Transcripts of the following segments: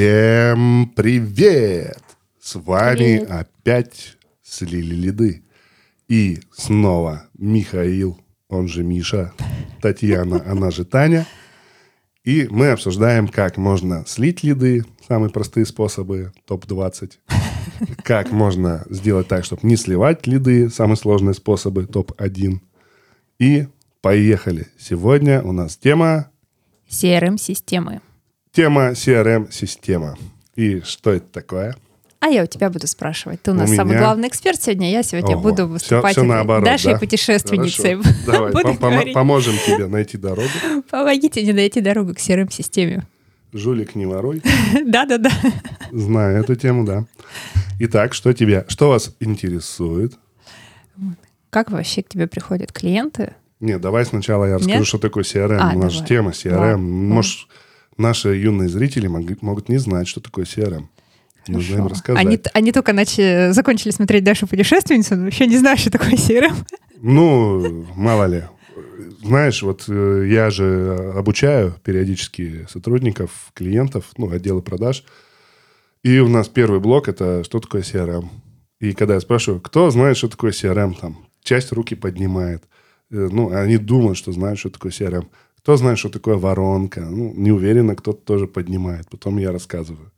Всем привет! С вами Привет. опять Слили Лиды. И снова Михаил, он же Миша, Татьяна, она же Таня. И мы обсуждаем, как можно слить лиды, самые простые способы, топ-20. Как можно сделать так, чтобы не сливать лиды, самые сложные способы, топ-1. И поехали. Сегодня у нас тема CRM-системы. Тема CRM-система. И что это такое? А я у тебя буду спрашивать. Ты у нас У самый меня? главный эксперт сегодня. Я сегодня Ого, буду выступать всё наоборот, Дашей да? путешественницей. Хорошо. Давай, Буду пом- поможем тебе найти дорогу. Помогите мне найти дорогу к CRM-системе. Жулик не воруй. Да-да-да. Знаю эту тему, да. Итак, что тебя, что вас интересует? Как вообще к тебе приходят клиенты? Нет, давай сначала я расскажу, Нет? что такое CRM. А, У нас же давай. тема CRM. Ладно. Может, наши юные зрители мог- могут не знать, что такое CRM. Нужно им рассказать. Они, они только начали, закончили смотреть Дашу путешественницу, но вообще не знают, что такое CRM. Ну, мало ли. Знаешь, вот э, я же обучаю периодически сотрудников, клиентов, ну, отделы продаж. И у нас первый блок – это что такое CRM. И когда я спрашиваю, кто знает, что такое CRM, там, часть руки поднимает. Э, Ну, они думают, что знают, что такое CRM. Кто знает, что такое воронка? Ну, не уверенно, кто-то тоже поднимает. Потом я рассказываю.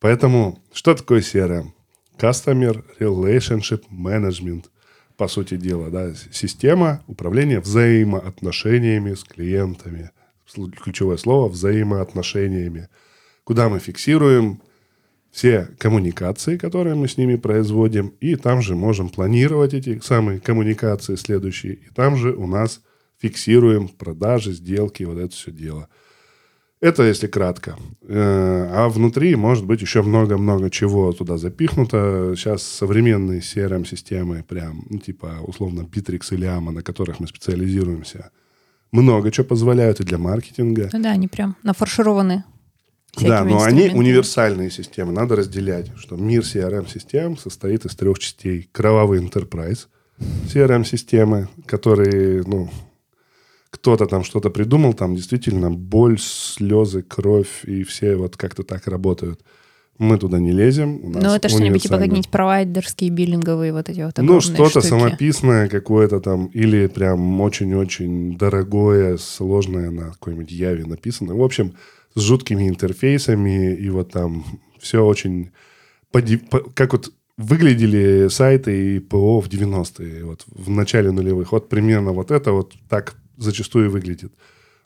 Поэтому, что такое CRM? Customer Relationship Management, по сути дела, да, система управления взаимоотношениями с клиентами. Ключевое слово – взаимоотношениями. Куда мы фиксируем все коммуникации, которые мы с ними производим, и там же можем планировать эти самые коммуникации следующие, и там же у нас фиксируем продажи, сделки, вот это все дело. Это если кратко. Э, А внутри может быть еще много-много чего туда запихнуто. Сейчас современные CRM-системы, прям, ну, типа, условно, Bittrex или AMA, на которых мы специализируемся, много чего позволяют и для маркетинга. Ну да, они прям нафаршированы. Да, но они универсальные системы. Надо разделять, что мир CRM-систем состоит из трех частей. Кровавый enterprise CRM-системы, которые, ну, кто-то там что-то придумал, там действительно боль, слезы, кровь, и все вот как-то так работают. Мы туда не лезем. У нас Ну это что-нибудь типа какие-нибудь провайдерские, биллинговые вот эти вот Ну, что-то штуки. самописное какое-то там, или прям очень-очень дорогое, сложное на какой-нибудь Яве написано. В общем, с жуткими интерфейсами, и вот там все очень... как вот выглядели сайты и ПО в 90-е, вот в начале нулевых. Вот примерно вот это вот так зачастую выглядит.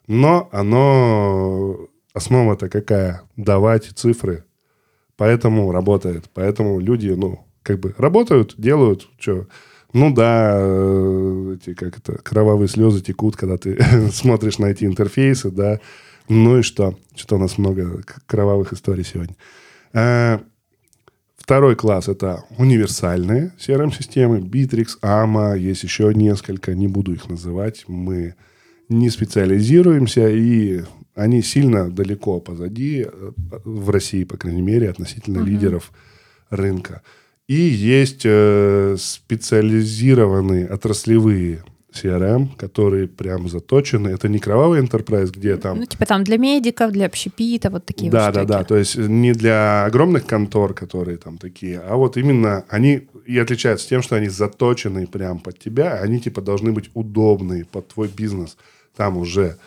Но оно... Основа-то какая? Давать цифры. Поэтому работает. Поэтому люди, ну, как бы работают, делают, что... Ну да, э, эти, как это, кровавые слезы текут, когда ты смотришь на эти интерфейсы, да. Ну и что? Что-то у нас много кровавых историй сегодня. Э, Второй класс – это универсальные CRM-системы. Bittrex, AMA, есть еще несколько, не буду их называть. Мы не специализируемся, и они сильно далеко позади, э, в России, по крайней мере, относительно лидеров рынка. И есть э, специализированные отраслевые CRM, которые прям заточены. Это не кровавый enterprise, где там Ну типа там для медиков, для общепита, вот такие да, вот да, штуки. да. То есть не для огромных контор, которые там такие, а вот именно они и отличаются тем, что они заточены прям под тебя. Они типа должны быть удобные под твой бизнес. Там уже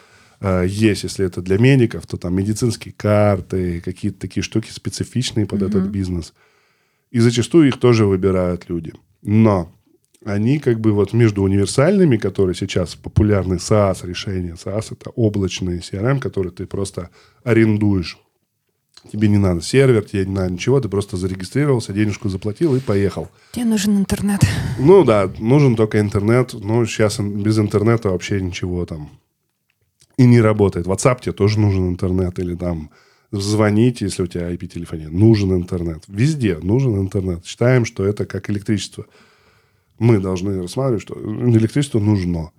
э, есть, если это для медиков, то там медицинские карты, какие-то такие штуки специфичные под этот бизнес. И зачастую их тоже выбирают люди. Но они как бы вот между универсальными, которые сейчас популярны SaaS решения. SaaS это облачные CRM, которые ты просто арендуешь. Тебе не надо сервер, тебе не надо ничего, ты просто зарегистрировался, денежку заплатил и поехал. Тебе нужен интернет. Ну да, нужен только интернет. Ну, сейчас без интернета вообще ничего там и не работает. WhatsApp тебе тоже нужен интернет. Или там звонить, если у тебя IP-телефония. Нужен интернет. Везде нужен интернет. Считаем, что это как электричество. Мы должны рассматривать, что электричество нужно.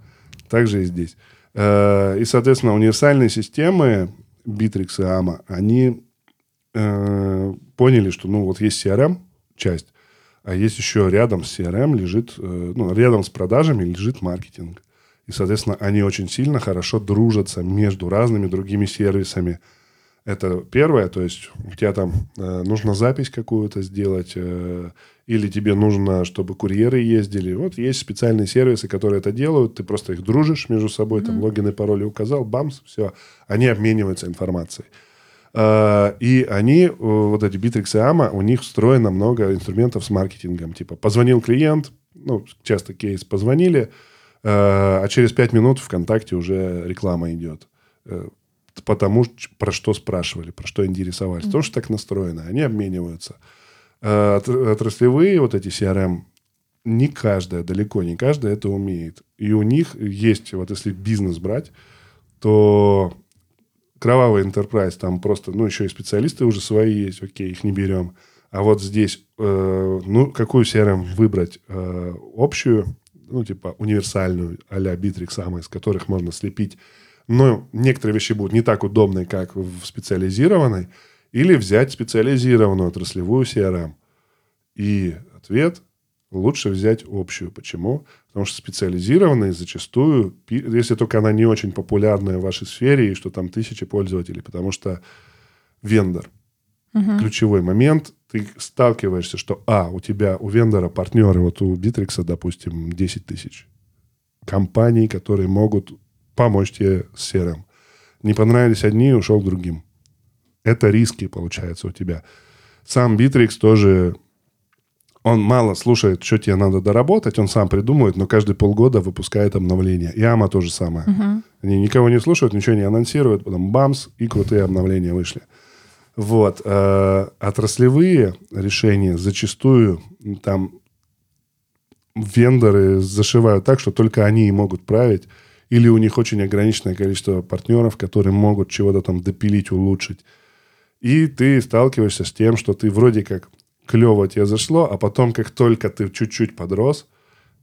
Также и здесь. Э, И, соответственно, универсальные системы Bittrex и AMA, они э, поняли, что ну вот есть CRM часть, а есть еще рядом с CRM лежит, э, ну, рядом с продажами лежит маркетинг. И, соответственно, они очень сильно хорошо дружатся между разными другими сервисами. Это первое, то есть у тебя там э, нужно запись какую-то сделать, э, или тебе нужно, чтобы курьеры ездили. Вот есть специальные сервисы, которые это делают, ты просто их дружишь между собой, mm-hmm. там логин и пароли указал, бамс, все, они обмениваются информацией. Э, и они, э, вот эти Bittrex и AMA, у них встроено много инструментов с маркетингом. Типа позвонил клиент, ну, часто кейс позвонили, э, а через пять минут ВКонтакте уже реклама идет э, потому, про что спрашивали, про что интересовались. Mm-hmm. Что так настроено. Они обмениваются. А отраслевые вот эти CRM, не каждая, далеко не каждая это умеет. И у них есть, вот если бизнес брать, то кровавый enterprise, там просто, ну, еще и специалисты уже свои есть, окей, их не берем. А вот здесь, э, ну, какую CRM выбрать? Э, общую, ну, типа универсальную, а-ля Bittrex, из которых можно слепить но некоторые вещи будут не так удобны, как в специализированной, или взять специализированную отраслевую CRM. И ответ – лучше взять общую. Почему? Потому что специализированные зачастую, если только она не очень популярная в вашей сфере, и что там тысячи пользователей, потому что вендор. Угу. Ключевой момент, ты сталкиваешься, что, а, у тебя, у вендора партнеры, вот у Битрикса, допустим, 10 тысяч компаний, которые могут помочь тебе с CRM. Не понравились одни, ушел к другим. Это риски, получается, у тебя. Сам Bittrex тоже, он мало слушает, что тебе надо доработать, он сам придумывает, но каждые полгода выпускает обновления. И Ама то же самое. Uh-huh. Они никого не слушают, ничего не анонсируют, потом бамс, и крутые обновления вышли. Вот. Э, отраслевые решения зачастую там вендоры зашивают так, что только они и могут править или у них очень ограниченное количество партнеров, которые могут чего-то там допилить, улучшить. И ты сталкиваешься с тем, что ты вроде как клево тебе зашло, а потом, как только ты чуть-чуть подрос,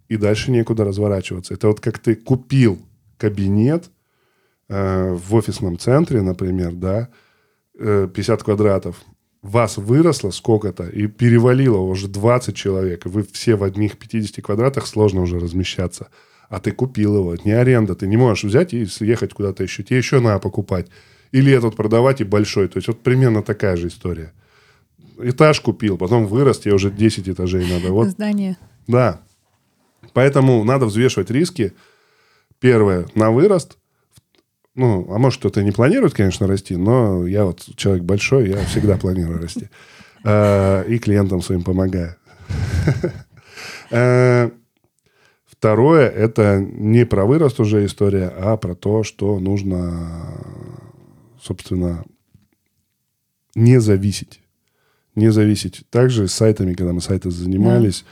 и дальше некуда разворачиваться. Это вот как ты купил кабинет э, в офисном центре, например, да, э, 50 квадратов, вас выросло сколько-то и перевалило уже 20 человек, вы все в одних 50 квадратах, сложно уже размещаться а ты купил его, это не аренда, ты не можешь взять и съехать куда-то еще, тебе еще надо покупать. Или этот продавать и большой. То есть вот примерно такая же история. Этаж купил, потом вырос, тебе уже 10 этажей надо. Вот. Здание. Да. Поэтому надо взвешивать риски. Первое, на вырост. Ну, а может, кто-то не планирует, конечно, расти, но я вот человек большой, я всегда планирую расти. А, и клиентам своим помогаю. Второе, это не про вырост уже история, а про то, что нужно, собственно, не зависеть. Не зависеть. Также с сайтами, когда мы сайты занимались,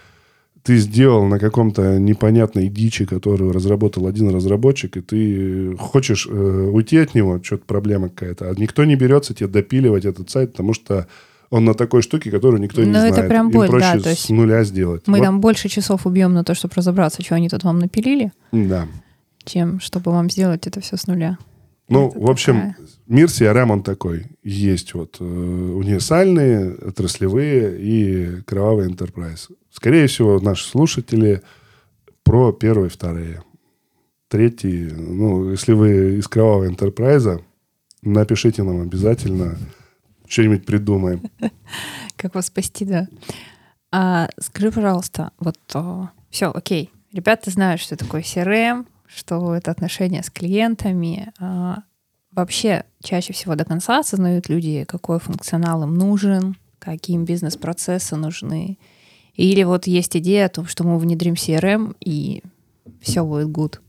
да. ты сделал на каком-то непонятной дичи, которую разработал один разработчик, и ты хочешь э, уйти от него, что-то проблема какая-то, а никто не берется тебе допиливать этот сайт, потому что он на такой штуке, которую никто не Но знает. это прям боль, Им проще да. То есть с нуля сделать. Мы вот. там больше часов убьем на то, чтобы разобраться, что они тут вам напилили, да. чем чтобы вам сделать это все с нуля. Ну, это в общем, такая... мир CRM он такой. Есть вот э, универсальные, отраслевые и кровавый enterprise. Скорее всего, наши слушатели про первые, вторые. Третий, ну, если вы из кровавого enterprise, напишите нам обязательно что-нибудь придумаем. Как вас спасти, да. А, скажи, пожалуйста, вот все, окей. Ребята знают, что такое CRM, что это отношения с клиентами. А, вообще, чаще всего до конца осознают люди, какой функционал им нужен, какие им бизнес-процессы нужны. Или вот есть идея о том, что мы внедрим CRM, и все будет good.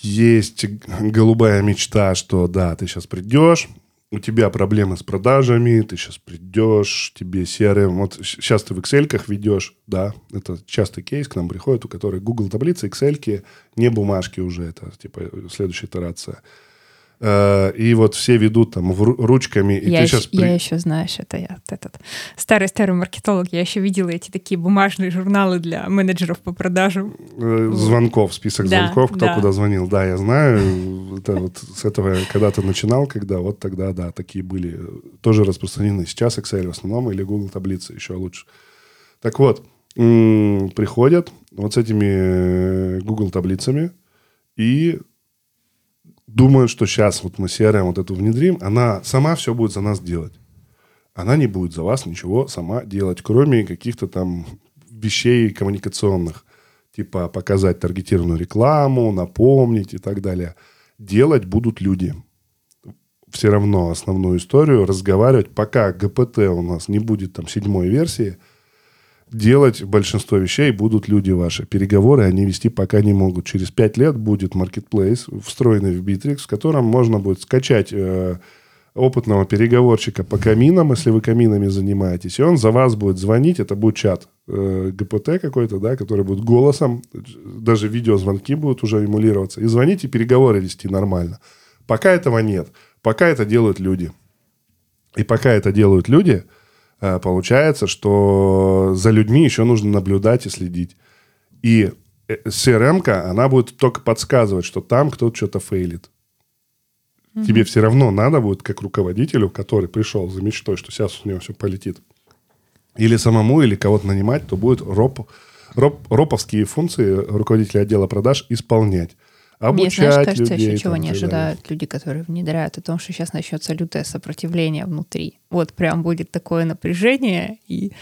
Есть голубая мечта, что да, ты сейчас придешь, у тебя проблемы с продажами, ты сейчас придешь, тебе CRM, вот сейчас ты в Excel ведешь, да, это частый кейс, к нам приходит, у которых Google таблицы, Excel, не бумажки уже, это типа следующая итерация. Э, и вот все ведут там ручками. И я, ты еще, сейчас при... я еще, знаешь, это я этот старый-старый маркетолог, я еще видела эти такие бумажные журналы для менеджеров по продажам. Э, звонков, список да, звонков, кто да. куда звонил. Да, я знаю. Это вот с этого когда-то начинал, когда вот тогда, да, такие были тоже распространены. Сейчас Excel в основном или Google таблицы еще лучше. Так вот, приходят вот с этими э, Google таблицами и думают, что сейчас вот мы CRM вот эту внедрим, она сама все будет за нас делать. Она не будет за вас ничего сама делать, кроме каких-то там вещей коммуникационных, типа показать таргетированную рекламу, напомнить и так далее. Делать будут люди. Все равно основную историю разговаривать, пока ГПТ у нас не будет там седьмой версии – делать большинство вещей будут люди ваши. Переговоры они вести пока не могут. Через пять лет будет marketplace, встроенный в Bittrex, в котором можно будет скачать э, опытного переговорщика по каминам, если вы каминами занимаетесь, и он за вас будет звонить, это будет чат э, ГПТ какой-то, да, который будет голосом, даже видеозвонки будут уже эмулироваться, и звонить и переговоры вести нормально. Пока этого нет. Пока это делают люди. И пока это делают люди – Э, получается, что за людьми еще нужно наблюдать и следить. И crm э, она будет только подсказывать, что там кто-то что-то фейлит. Mm-hmm. Тебе все равно надо будет, как руководителю, который пришел за мечтой, что сейчас у него все полетит, или самому, или кого-то нанимать, то будет роп, роп, роповские функции руководителя отдела продаж исполнять обучать Мне, знаешь, кажется, людей. еще чего не ожидают люди, которые внедряют, о том, что сейчас начнется лютое сопротивление внутри. Вот прям будет такое напряжение и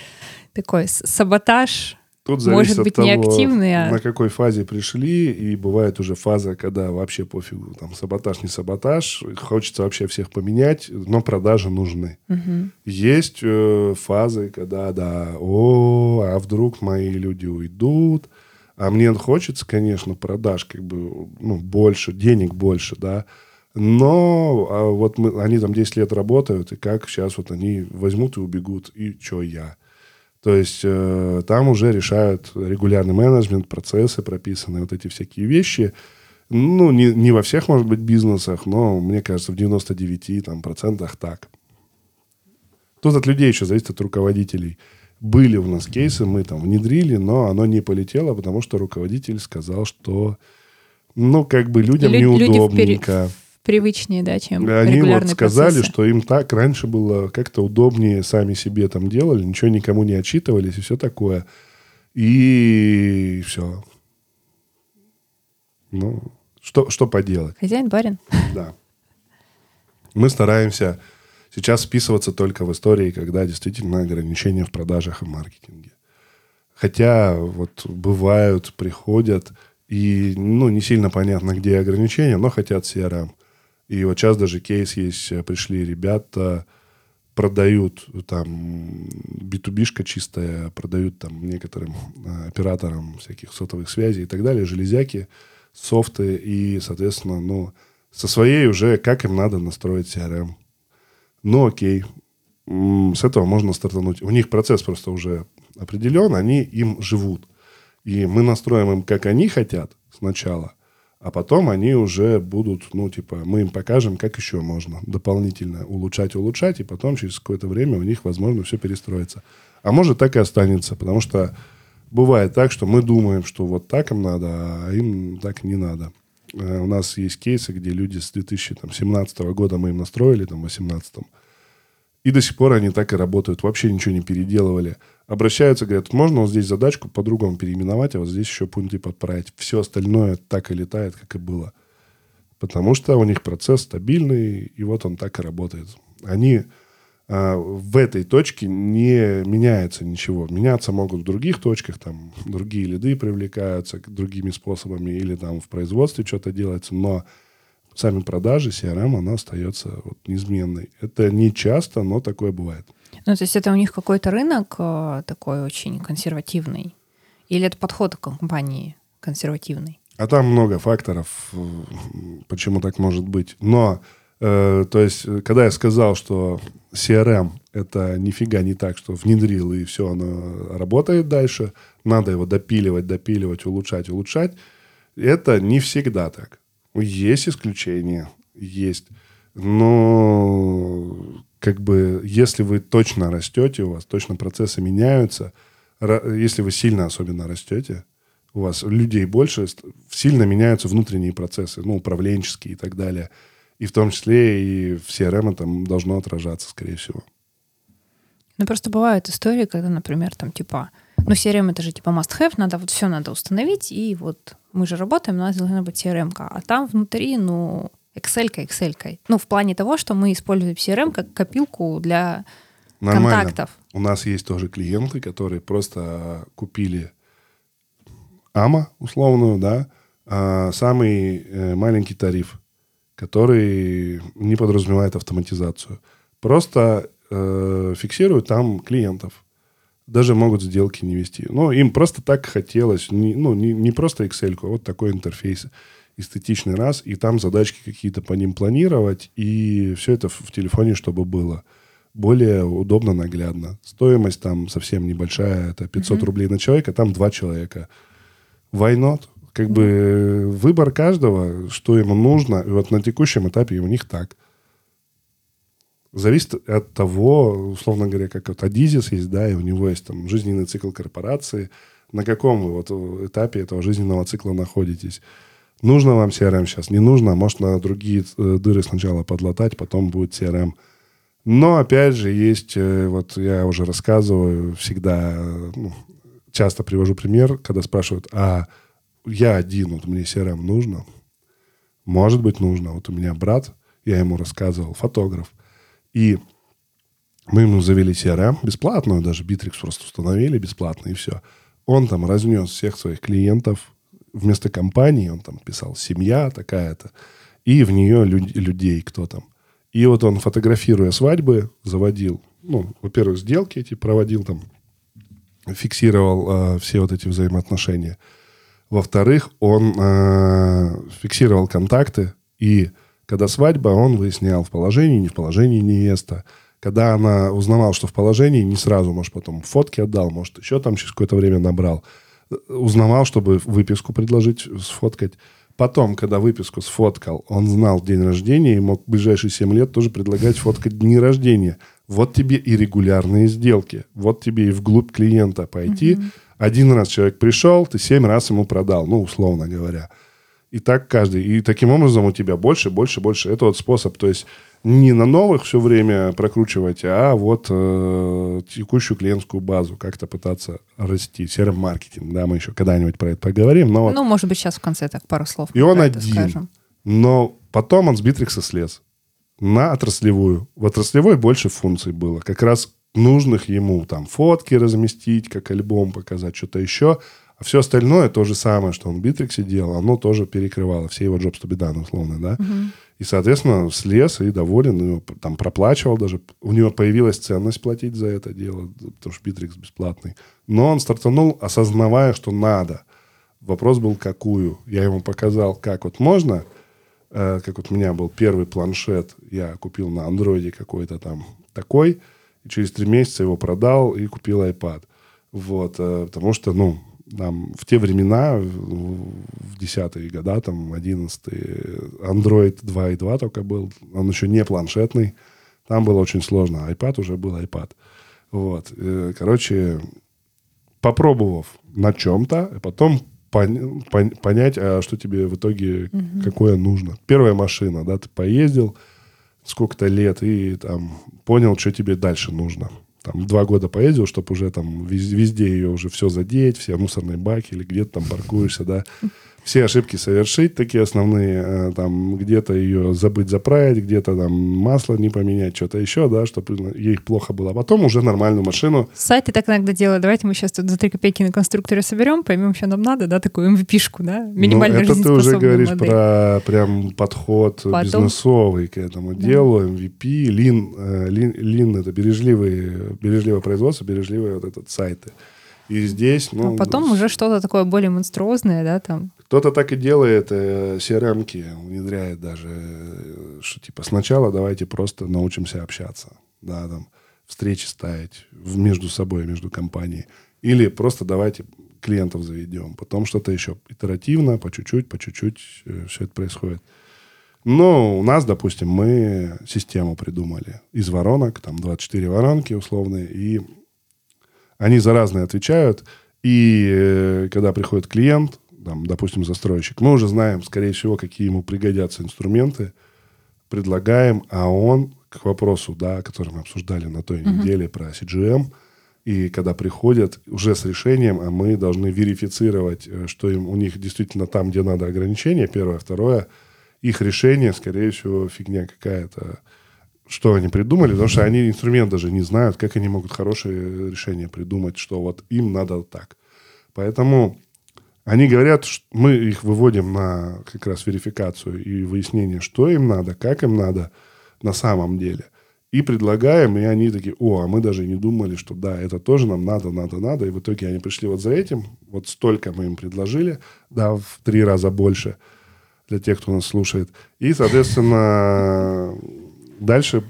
такой саботаж Тут зависит Может быть, от того, неактивный, а... на какой фазе пришли, и бывает уже фаза, когда вообще пофигу, там, саботаж, не саботаж, хочется вообще всех поменять, но продажи нужны. Угу. Есть э, фазы, когда, да, о, а вдруг мои люди уйдут, а мне хочется, конечно, продаж как бы ну, больше, денег больше, да. Но а вот мы, они там 10 лет работают, и как сейчас вот они возьмут и убегут, и что я? То есть э, там уже решают регулярный менеджмент, процессы прописаны, вот эти всякие вещи. Ну, не, не во всех, может быть, бизнесах, но, мне кажется, в 99 там, процентах так. Тут от людей еще зависит, от руководителей. Были у нас кейсы, мы там внедрили, но оно не полетело, потому что руководитель сказал, что, ну, как бы людям Лю- неудобненько. Люди привычнее, да, чем Они вот сказали, процессы. что им так раньше было как-то удобнее, сами себе там делали, ничего никому не отчитывались и все такое. И все. Ну, что, что поделать? Хозяин барин. Да. Мы стараемся Сейчас списываться только в истории, когда действительно ограничения в продажах и маркетинге. Хотя вот бывают, приходят, и ну, не сильно понятно, где ограничения, но хотят CRM. И вот сейчас даже кейс есть, пришли ребята, продают там B2B-шка чистая, продают там некоторым э, операторам всяких сотовых связей и так далее, железяки, софты, и, соответственно, ну, со своей уже, как им надо настроить CRM. Ну, окей. С этого можно стартануть. У них процесс просто уже определен, они им живут. И мы настроим им, как они хотят сначала, а потом они уже будут, ну, типа, мы им покажем, как еще можно дополнительно улучшать, улучшать, и потом через какое-то время у них, возможно, все перестроится. А может, так и останется, потому что бывает так, что мы думаем, что вот так им надо, а им так не надо. Э, у нас есть кейсы, где люди с 2017 года мы им настроили, там, в 2018, и до сих пор они так и работают, вообще ничего не переделывали. Обращаются, говорят, можно вот здесь задачку по-другому переименовать, а вот здесь еще пункты подправить. Все остальное так и летает, как и было. Потому что у них процесс стабильный, и вот он так и работает. Они в этой точке не меняется ничего. Меняться могут в других точках, там другие лиды привлекаются другими способами, или там в производстве что-то делается, но сами продажи, CRM, она остается вот неизменной. Это не часто, но такое бывает. Ну, то есть это у них какой-то рынок э, такой очень консервативный? Или это подход к компании консервативный? А там много факторов, э, почему так может быть. Но то есть, когда я сказал, что CRM это нифига не так, что внедрил и все, оно работает дальше, надо его допиливать, допиливать, улучшать, улучшать, это не всегда так. Есть исключения, есть. Но как бы, если вы точно растете, у вас точно процессы меняются, если вы сильно особенно растете, у вас людей больше, сильно меняются внутренние процессы, ну, управленческие и так далее – и в том числе и в CRM там должно отражаться, скорее всего. Ну, просто бывают истории, когда, например, там типа, ну, CRM это же типа must-have, надо вот все надо установить, и вот мы же работаем, у нас должна быть CRM, -ка. а там внутри, ну, Excel-кой, Excel-кой. Ну, в плане того, что мы используем CRM как копилку для Нормально. контактов. У нас есть тоже клиенты, которые просто купили АМА условную, да, а, самый э, маленький тариф, который не подразумевает автоматизацию. Просто э, фиксируют там клиентов. Даже могут сделки не вести. Но им просто так хотелось. Не, ну, не, не просто Excel, а вот такой интерфейс эстетичный раз, и там задачки какие-то по ним планировать, и все это в, в телефоне, чтобы было более удобно, наглядно. Стоимость там совсем небольшая, это 500 Мгм. рублей на человека, там два человека. Why not? Как бы э, выбор каждого, что ему нужно, и вот на текущем этапе у них так. Зависит от того, условно говоря, как вот Адизис есть, да, и у него есть там жизненный цикл корпорации, на каком вы вот этапе этого жизненного цикла находитесь. Нужно вам CRM сейчас, не нужно, может на другие э, дыры сначала подлатать, потом будет CRM. Но, опять же, есть, э, вот я уже рассказываю, всегда, э, ну, часто привожу пример, когда спрашивают, а я один, вот мне CRM нужно? Может быть, нужно. Вот у меня брат, я ему рассказывал, фотограф, и мы ему завели CRM, бесплатную даже, Bittrex просто установили бесплатно, и все. Он там разнес всех своих клиентов, вместо компании он там писал «семья такая-то», и в нее люд- людей кто там. И вот он, фотографируя свадьбы, заводил, ну, во-первых, сделки эти проводил там, фиксировал э, все вот эти взаимоотношения. Во-вторых, он э, фиксировал контакты, и когда свадьба, он выяснял, в положении, не в положении невеста. Когда она узнавала, что в положении, не сразу, может, потом фотки отдал, может, еще там через какое-то время набрал. Э, Узнавал, чтобы выписку предложить, сфоткать. Потом, когда выписку сфоткал, он знал день рождения и мог в ближайшие 7 лет тоже предлагать фоткать дни рождения. Вот тебе и регулярные сделки. Вот тебе и вглубь клиента пойти. Один раз человек пришел, ты 7 раз ему продал, ну, условно говоря. И так каждый. И таким образом у тебя больше, больше, больше. Это вот способ. То есть не на новых все время прокручивать, а вот э, текущую клиентскую базу как-то пытаться расти. Серым маркетинг, да, мы еще когда-нибудь про это поговорим. Но вот Ну, может быть, сейчас в конце так пару слов. И он один. скажем. Но потом он с Битрикса слез на отраслевую. В отраслевой больше функций было. Как раз нужных ему там фотки разместить, как альбом показать, что-то еще. А все остальное, то же самое, что он в Битриксе делал, оно тоже перекрывало все его be done, условно, да. И, соответственно, слез и доволен, и там проплачивал даже. У него появилась ценность платить за это дело, потому что Битрикс бесплатный. Но он стартанул, осознавая, что надо. Вопрос был, какую. Я ему показал, как вот можно, э, как вот у меня был первый планшет, я купил на андроиде какой-то там такой, и через три месяца его продал и купил iPad. Вот, э, потому что, ну, там, в те времена, в десятые года, там, 11 Android 2.2 только был, он еще не планшетный, там было очень сложно. iPad уже был iPad. Вот. Э, Короче, попробовав на чем-то, потом пон- пон- понять, а что тебе в итоге, какое нужно. Первая машина, да, ты поездил сколько-то лет и там понял, что тебе дальше нужно. Там два года поездил, чтобы уже там вез- везде ее уже все задеть, все мусорные баки или где-то там паркуешься, да. Все ошибки совершить, такие основные, э, там где-то ее забыть заправить, где-то там масло не поменять, что-то еще, да, чтобы ей плохо было. А потом уже нормальную машину Сайты так иногда делают. Давайте мы сейчас тут за 3 копейки на конструкторе соберем, поймем, что нам надо, да, такую MVP-шку, да, минимально ну, это ты уже говоришь модель. про прям подход Потом- бизнесовый к этому Да. делу, MVP, э, Lean, Lean это бережливые, бережливое производство, бережливые вот этот сайты. И здесь, ну, а потом уже что-то такое более монструозное, да, там. кто-то так и делает э, CRM-ки, внедряет даже, э, что типа сначала давайте просто научимся общаться, да, там, встречи ставить между собой, между компанией. Или просто давайте клиентов заведем. Потом что-то еще итеративно, по чуть-чуть, по чуть-чуть все это происходит. Но у нас, допустим, мы систему придумали из воронок, там 24 воронки условные, и они за разные отвечают. И э, когда приходит клиент, там, допустим, застройщик, мы уже знаем, скорее всего, какие ему пригодятся инструменты, предлагаем, а он к вопросу, да, который мы обсуждали на той неделе про CGM, и когда приходят уже с решением, а мы должны верифицировать, э, что им, у них действительно там, где надо ограничения, первое, второе, их решение, скорее всего, фигня какая-то. Что они придумали, потому что они инструмент даже не знают, как они могут хорошее решение придумать, что вот им надо так. Поэтому они говорят, что мы их выводим на как раз верификацию и выяснение, что им надо, как им надо на самом деле. И предлагаем, и они такие, о, а мы даже не думали, что да, это тоже нам надо, надо, надо. И в итоге они пришли вот за этим, вот столько мы им предложили, да, в три раза больше для тех, кто нас слушает. И, соответственно, дальше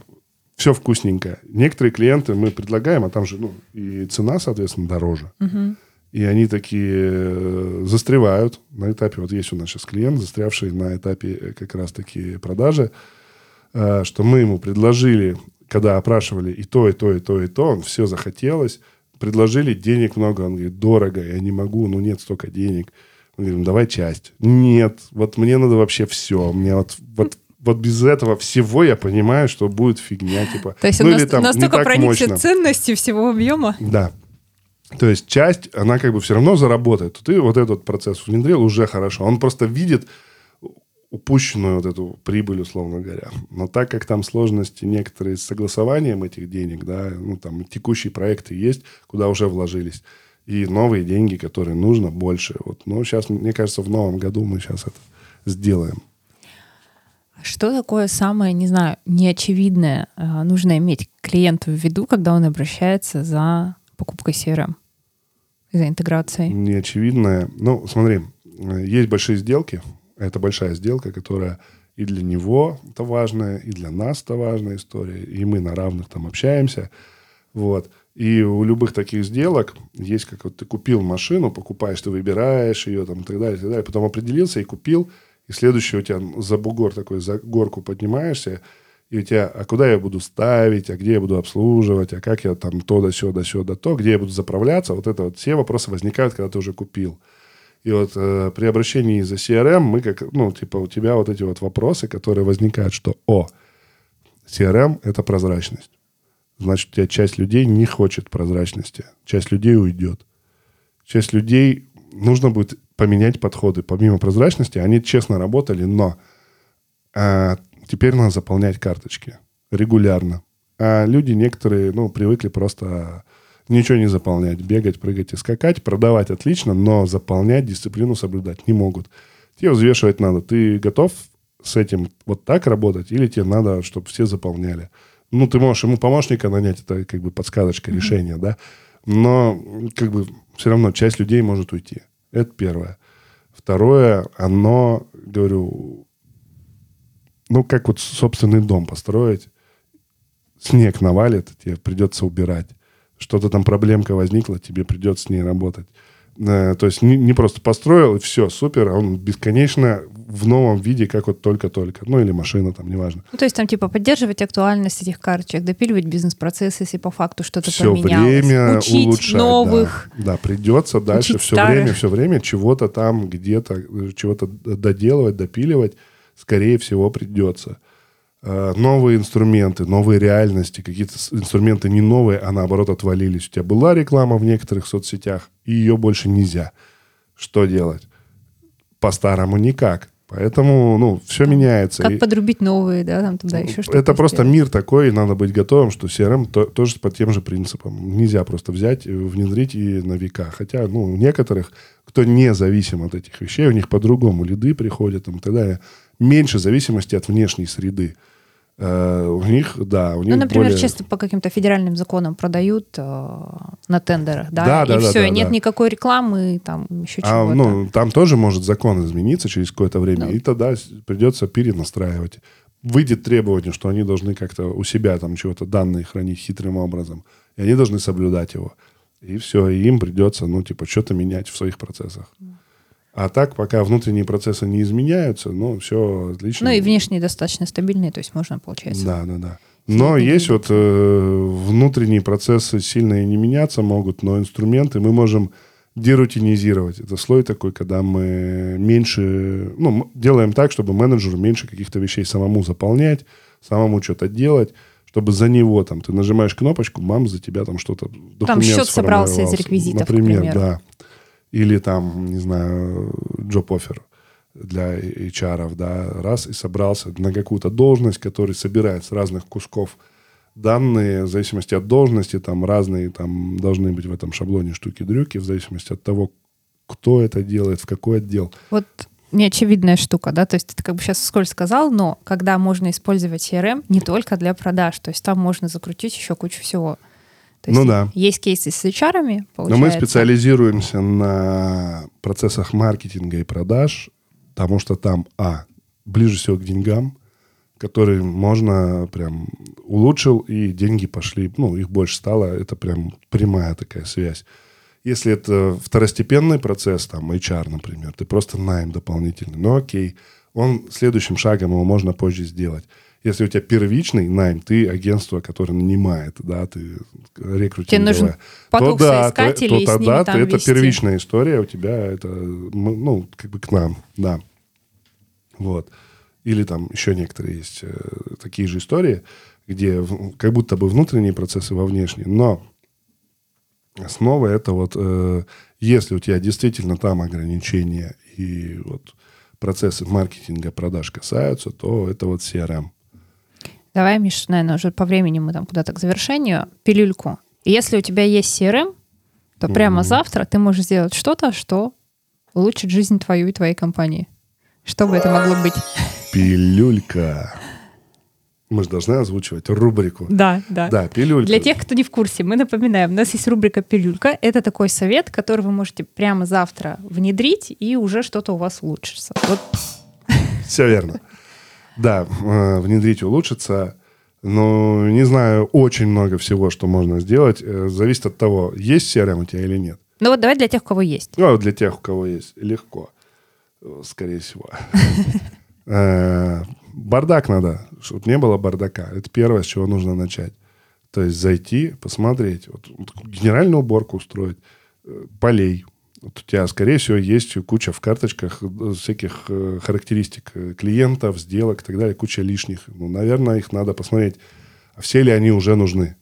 все вкусненько. Некоторые клиенты мы предлагаем, а там же, ну, и цена, соответственно, дороже. Мгм. И они такие э, застревают на этапе, вот есть у нас сейчас клиент, застрявший на этапе э, как раз-таки продажи, э, что мы ему предложили, когда опрашивали и то, и то, и то, и то, он все захотелось, предложили денег много, он говорит, дорого, я не могу, ну нет столько денег. Мы говорим, давай часть. Нет, вот мне надо вообще все, мне вот, вот, вот без этого всего я понимаю, что будет фигня, типа. То есть ну он или нас- там настолько проникся ценностью всего объема. Да. То есть часть, она как бы все равно заработает. Ты вот этот процесс внедрил уже хорошо. Он просто видит упущенную вот эту прибыль, условно говоря. Но так как там сложности некоторые с согласованием этих денег, да, ну там текущие проекты есть, куда уже вложились, и новые деньги, которые нужно больше. Вот, ну, сейчас, мне кажется, в новом году мы сейчас это сделаем. Что такое самое, не знаю, неочевидное э, нужно иметь клиенту в виду, когда он обращается за покупкой CRM, за интеграцией? неочевидное. Ну, смотри, э, есть большие сделки. Это большая сделка, которая и для него это важная, и для нас это важная история. И мы на равных там общаемся. Вот. И у любых таких сделок есть как вот ты купил машину, покупаешь, ты выбираешь ее там и так далее, и так далее. Потом определился и купил. И следующий у тебя за бугор такой, за горку поднимаешься, и у тебя, а куда я буду ставить, а где я буду обслуживать, а как я там то да сё, да сё, да то, где я буду заправляться, вот это вот все вопросы возникают, когда ты уже купил. И вот э, при обращении за CRM мы как, ну, типа у тебя вот эти вот вопросы, которые возникают, что, о, CRM – это прозрачность. Значит, у тебя часть людей не хочет прозрачности, часть людей уйдет. Часть людей нужно будет поменять подходы. Помимо прозрачности, они честно работали, но а, теперь надо заполнять карточки регулярно. А люди некоторые, ну, привыкли просто ничего не заполнять, бегать, прыгать и скакать, продавать отлично, но заполнять, дисциплину соблюдать не могут. Тебе взвешивать надо. Ты готов с этим вот так работать или тебе надо, чтобы все заполняли? Ну, ты можешь ему помощника нанять, это как бы подсказочка, решение, да? Но как бы все равно часть людей может уйти. Это первое. Второе, оно, говорю, ну, как вот собственный дом построить, снег навалит, тебе придется убирать. Что-то там проблемка возникла, тебе придется с ней работать. Э, То есть не, не просто построил, и все, супер, а он бесконечно в новом виде, как вот только-только. Ну, или машина там, неважно. Ну, то есть там типа поддерживать актуальность этих карточек, допиливать бизнес-процессы, если по факту что-то Все поменялось. время Учить улучшать. да. новых. Да, придется дальше учить все старых. время, все время чего-то там где-то, э, чего-то доделывать, допиливать, скорее всего, придется. Э, Новые инструменты, новые реальности, какие-то инструменты не новые, а наоборот отвалились. У тебя была реклама в некоторых соцсетях, и ее больше нельзя. Что делать? По-старому никак. Поэтому, ну, все меняется. Как И- подрубить новые, да, там туда еще что-то. это просто сделать. мир такой, и надо быть готовым, что CRM то- тоже по тем же принципам. Нельзя просто взять, и внедрить и на века. Хотя, ну, у некоторых, кто не зависим от этих вещей, у них по-другому лиды приходят там, и так далее. Меньше зависимости от внешней среды. Э, у них, да, у них Ну, например, более- часто по каким-то федеральным законам продают э, на тендерах, да, Да, и да, все, да, и нет да. никакой рекламы, там еще А, чего-то. ну, там тоже может закон измениться через какое-то время, Ну. и тогда придется перенастраивать. Выйдет требование, что они должны как-то у себя там чего-то данные хранить хитрым образом, и они должны соблюдать его. И все, и им придется, ну, типа, что-то менять в своих процессах. А так, пока внутренние процессы не изменяются, ну, все отлично. Ну и внешние достаточно стабильные, то есть можно, получается. Да, да, да. Но есть вот э, внутренние процессы сильно и не меняться могут, но инструменты мы можем дерутинизировать. Это слой такой, когда мы меньше, ну, делаем так, чтобы менеджеру меньше каких-то вещей самому заполнять, самому что-то делать, чтобы за него там ты нажимаешь кнопочку, мам, за тебя там что-то документ счет собрался из реквизитов, к Например, примеру. да. Или там, не знаю, offer. для HR, да, раз и собрался на какую-то должность, который собирает с разных кусков данные, в зависимости от должности, там разные там должны быть в этом шаблоне штуки-дрюки, в зависимости от того, кто это делает, в какой отдел. Вот неочевидная штука, да, то есть ты как бы сейчас вскользь сказал, но когда можно использовать CRM не только для продаж, то есть там можно закрутить еще кучу всего. То есть ну да. Есть кейсы с HR, получается. Но мы специализируемся на процессах маркетинга и продаж, потому что там, а, ближе всего к деньгам, которые можно прям улучшил, и деньги пошли, ну, их больше стало, это прям прямая такая связь. Если это второстепенный процесс, там, HR, например, ты просто найм дополнительный, ну окей, он следующим шагом его можно позже сделать. Если у тебя первичный найм, ты агентство, которое нанимает, да, ты рекрутинговое. Тебе нужен поток то, да, то, то тогда ты, это первичная история у тебя, это, ну, как бы к нам, да. Вот. Или там еще некоторые есть э, такие же истории, где в, как будто бы внутренние процессы во внешние, но основа это вот, э, если у тебя действительно там ограничения и вот процессы маркетинга, продаж касаются, то это вот CRM. Давай, Миш, наверное, уже по времени мы там куда-то к завершению. Пилюльку. если у тебя есть CRM, то прямо mm-hmm. завтра ты можешь сделать что-то, что улучшит жизнь твою и твоей компании. Что бы это могло быть? Пилюлька. Мы же должны озвучивать рубрику. Да, да. Да, пилюлька. Для тех, кто не в курсе, мы напоминаем, у нас есть рубрика «Пилюлька». Это такой совет, который вы можете прямо завтра внедрить, и уже что-то у вас улучшится. Вот. Все верно. Да, э, внедрить улучшится. Но не знаю, очень много всего, что можно сделать. Э, зависит от того, есть CRM у тебя или нет. Ну вот давай для тех, у кого есть. Ну, для тех, у кого есть. Легко. Скорее всего. Э, бардак надо, чтобы не было бардака. Это первое, с чего нужно начать. То есть зайти, посмотреть, вот, генеральную уборку устроить, полей, у тебя, скорее всего, есть куча в карточках э, всяких э, характеристик э, клиентов, сделок и так далее, куча лишних. Ну, наверное, их надо посмотреть, а все ли они уже нужны.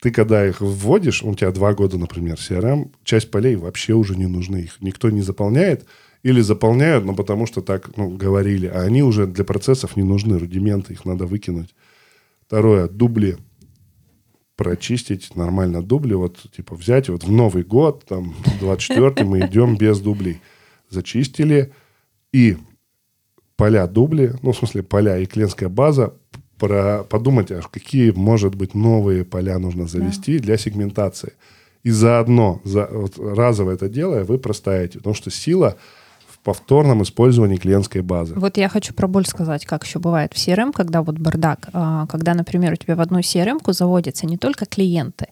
Ты, когда их вводишь, у тебя два года, например, CRM, часть полей вообще уже не нужны. Их никто не заполняет или заполняют, но потому что так ну, говорили. А они уже для процессов не нужны, рудименты, их надо выкинуть. Второе, дубли прочистить нормально дубли, вот типа взять вот в Новый год, там 24 мы идем без дублей. Зачистили и поля дубли, ну, в смысле, поля и клиентская база, про, подумать, а какие, может быть, новые поля нужно завести да. для сегментации. И заодно, за, вот, разово это делая, вы проставите. Потому что сила повторном использовании клиентской базы. Вот я хочу про боль сказать, как еще бывает в CRM, когда вот бардак, а, когда, например, у тебя в одну CRM-ку заводятся не только клиенты,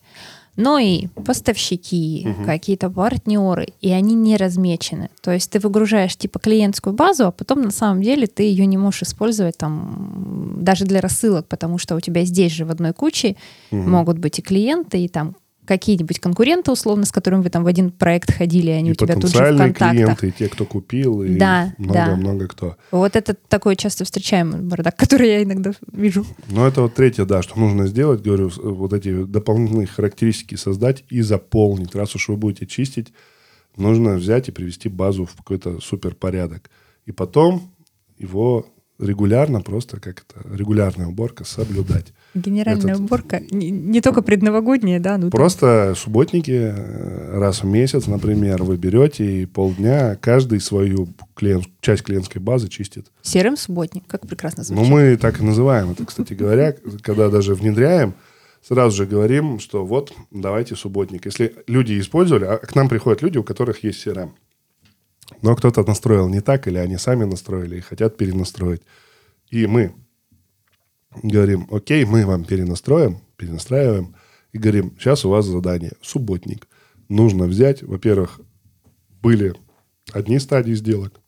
но и поставщики, угу. какие-то партнеры, и они не размечены. То есть ты выгружаешь типа клиентскую базу, а потом на самом деле ты ее не можешь использовать там даже для рассылок, потому что у тебя здесь же в одной куче угу. могут быть и клиенты, и там какие-нибудь конкуренты, условно, с которыми вы там в один проект ходили, они и у тебя тут же в контактах. клиенты, и те, кто купил, и да, много-много да. кто. Вот это такой часто встречаемый бардак, который я иногда вижу. Ну, это вот третье, да, что нужно сделать, говорю, вот эти дополнительные характеристики создать и заполнить. Раз уж вы будете чистить, нужно взять и привести базу в какой-то супер порядок. И потом его регулярно, просто как это, регулярная уборка соблюдать. Генеральная Этот... уборка, не, не только предновогодняя, да? Ну, просто там... субботники э, раз в месяц, например, вы берете и полдня каждый свою клиент, часть клиентской базы чистит. Серым субботник, как прекрасно звучит. Ну, мы так и называем это, кстати говоря, когда даже внедряем, сразу же говорим, что вот, давайте субботник. Если люди использовали, а к нам приходят люди, у которых есть CRM. Но кто-то настроил не так, или они сами настроили и хотят перенастроить. И мы говорим, окей, мы вам перенастроим, перенастраиваем, и говорим, сейчас у вас задание, субботник. Нужно взять, во-первых, были одни стадии сделок,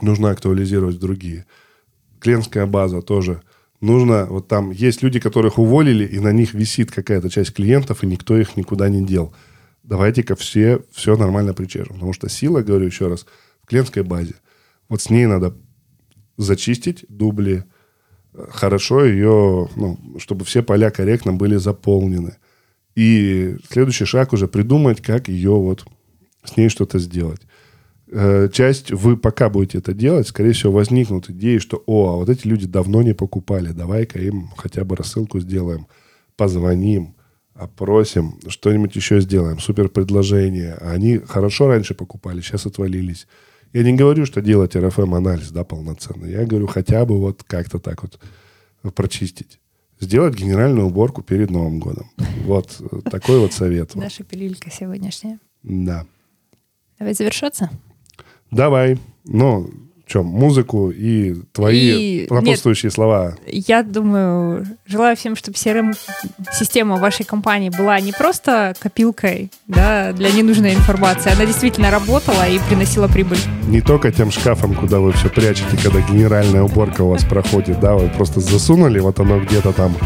нужно актуализировать другие. Клиентская база тоже. Нужно, вот там есть люди, которых уволили, и на них висит какая-то часть клиентов, и никто их никуда не дел давайте-ка все, все нормально причешем. Потому что сила, говорю еще раз, в клиентской базе. Вот с ней надо зачистить дубли, хорошо ее, ну, чтобы все поля корректно были заполнены. И следующий шаг уже придумать, как ее вот с ней что-то сделать. э, часть, вы пока будете это делать, скорее всего, возникнут идеи, что, о, а вот эти люди давно не покупали, давай-ка им хотя бы рассылку сделаем, позвоним, опросим, что-нибудь еще сделаем, супер предложение. А они хорошо раньше покупали, сейчас отвалились. Я не говорю, что делать РФМ-анализ, да, полноценный. Я говорю, хотя бы вот как-то так вот прочистить. Сделать генеральную уборку перед Новым годом. Вот такой вот совет. Наша пилюлька сегодняшняя. Да. Давай завершаться. Давай. Ну, чем музыку и твои И- слова. Я думаю, желаю всем, чтобы CRM-система вашей компании была не просто копилкой да, для ненужной информации, она действительно работала и приносила прибыль. Не только тем шкафом, куда вы все прячете, когда генеральная уборка у вас проходит, да, вы просто засунули, вот оно где-то там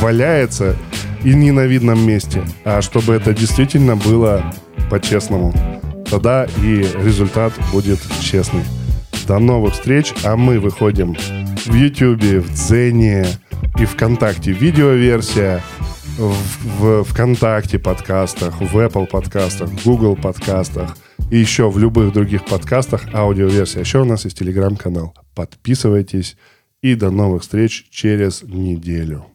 валяется и не на видном месте, а чтобы это действительно было по-честному. Тогда и результат будет честный. До новых встреч, а мы выходим в YouTube, в Дзене и ВКонтакте видеоверсия, в, в ВКонтакте подкастах, в Apple подкастах, в Google подкастах и еще в любых других подкастах аудиоверсия. Еще у нас есть телеграм-канал. Подписывайтесь и до новых встреч через неделю.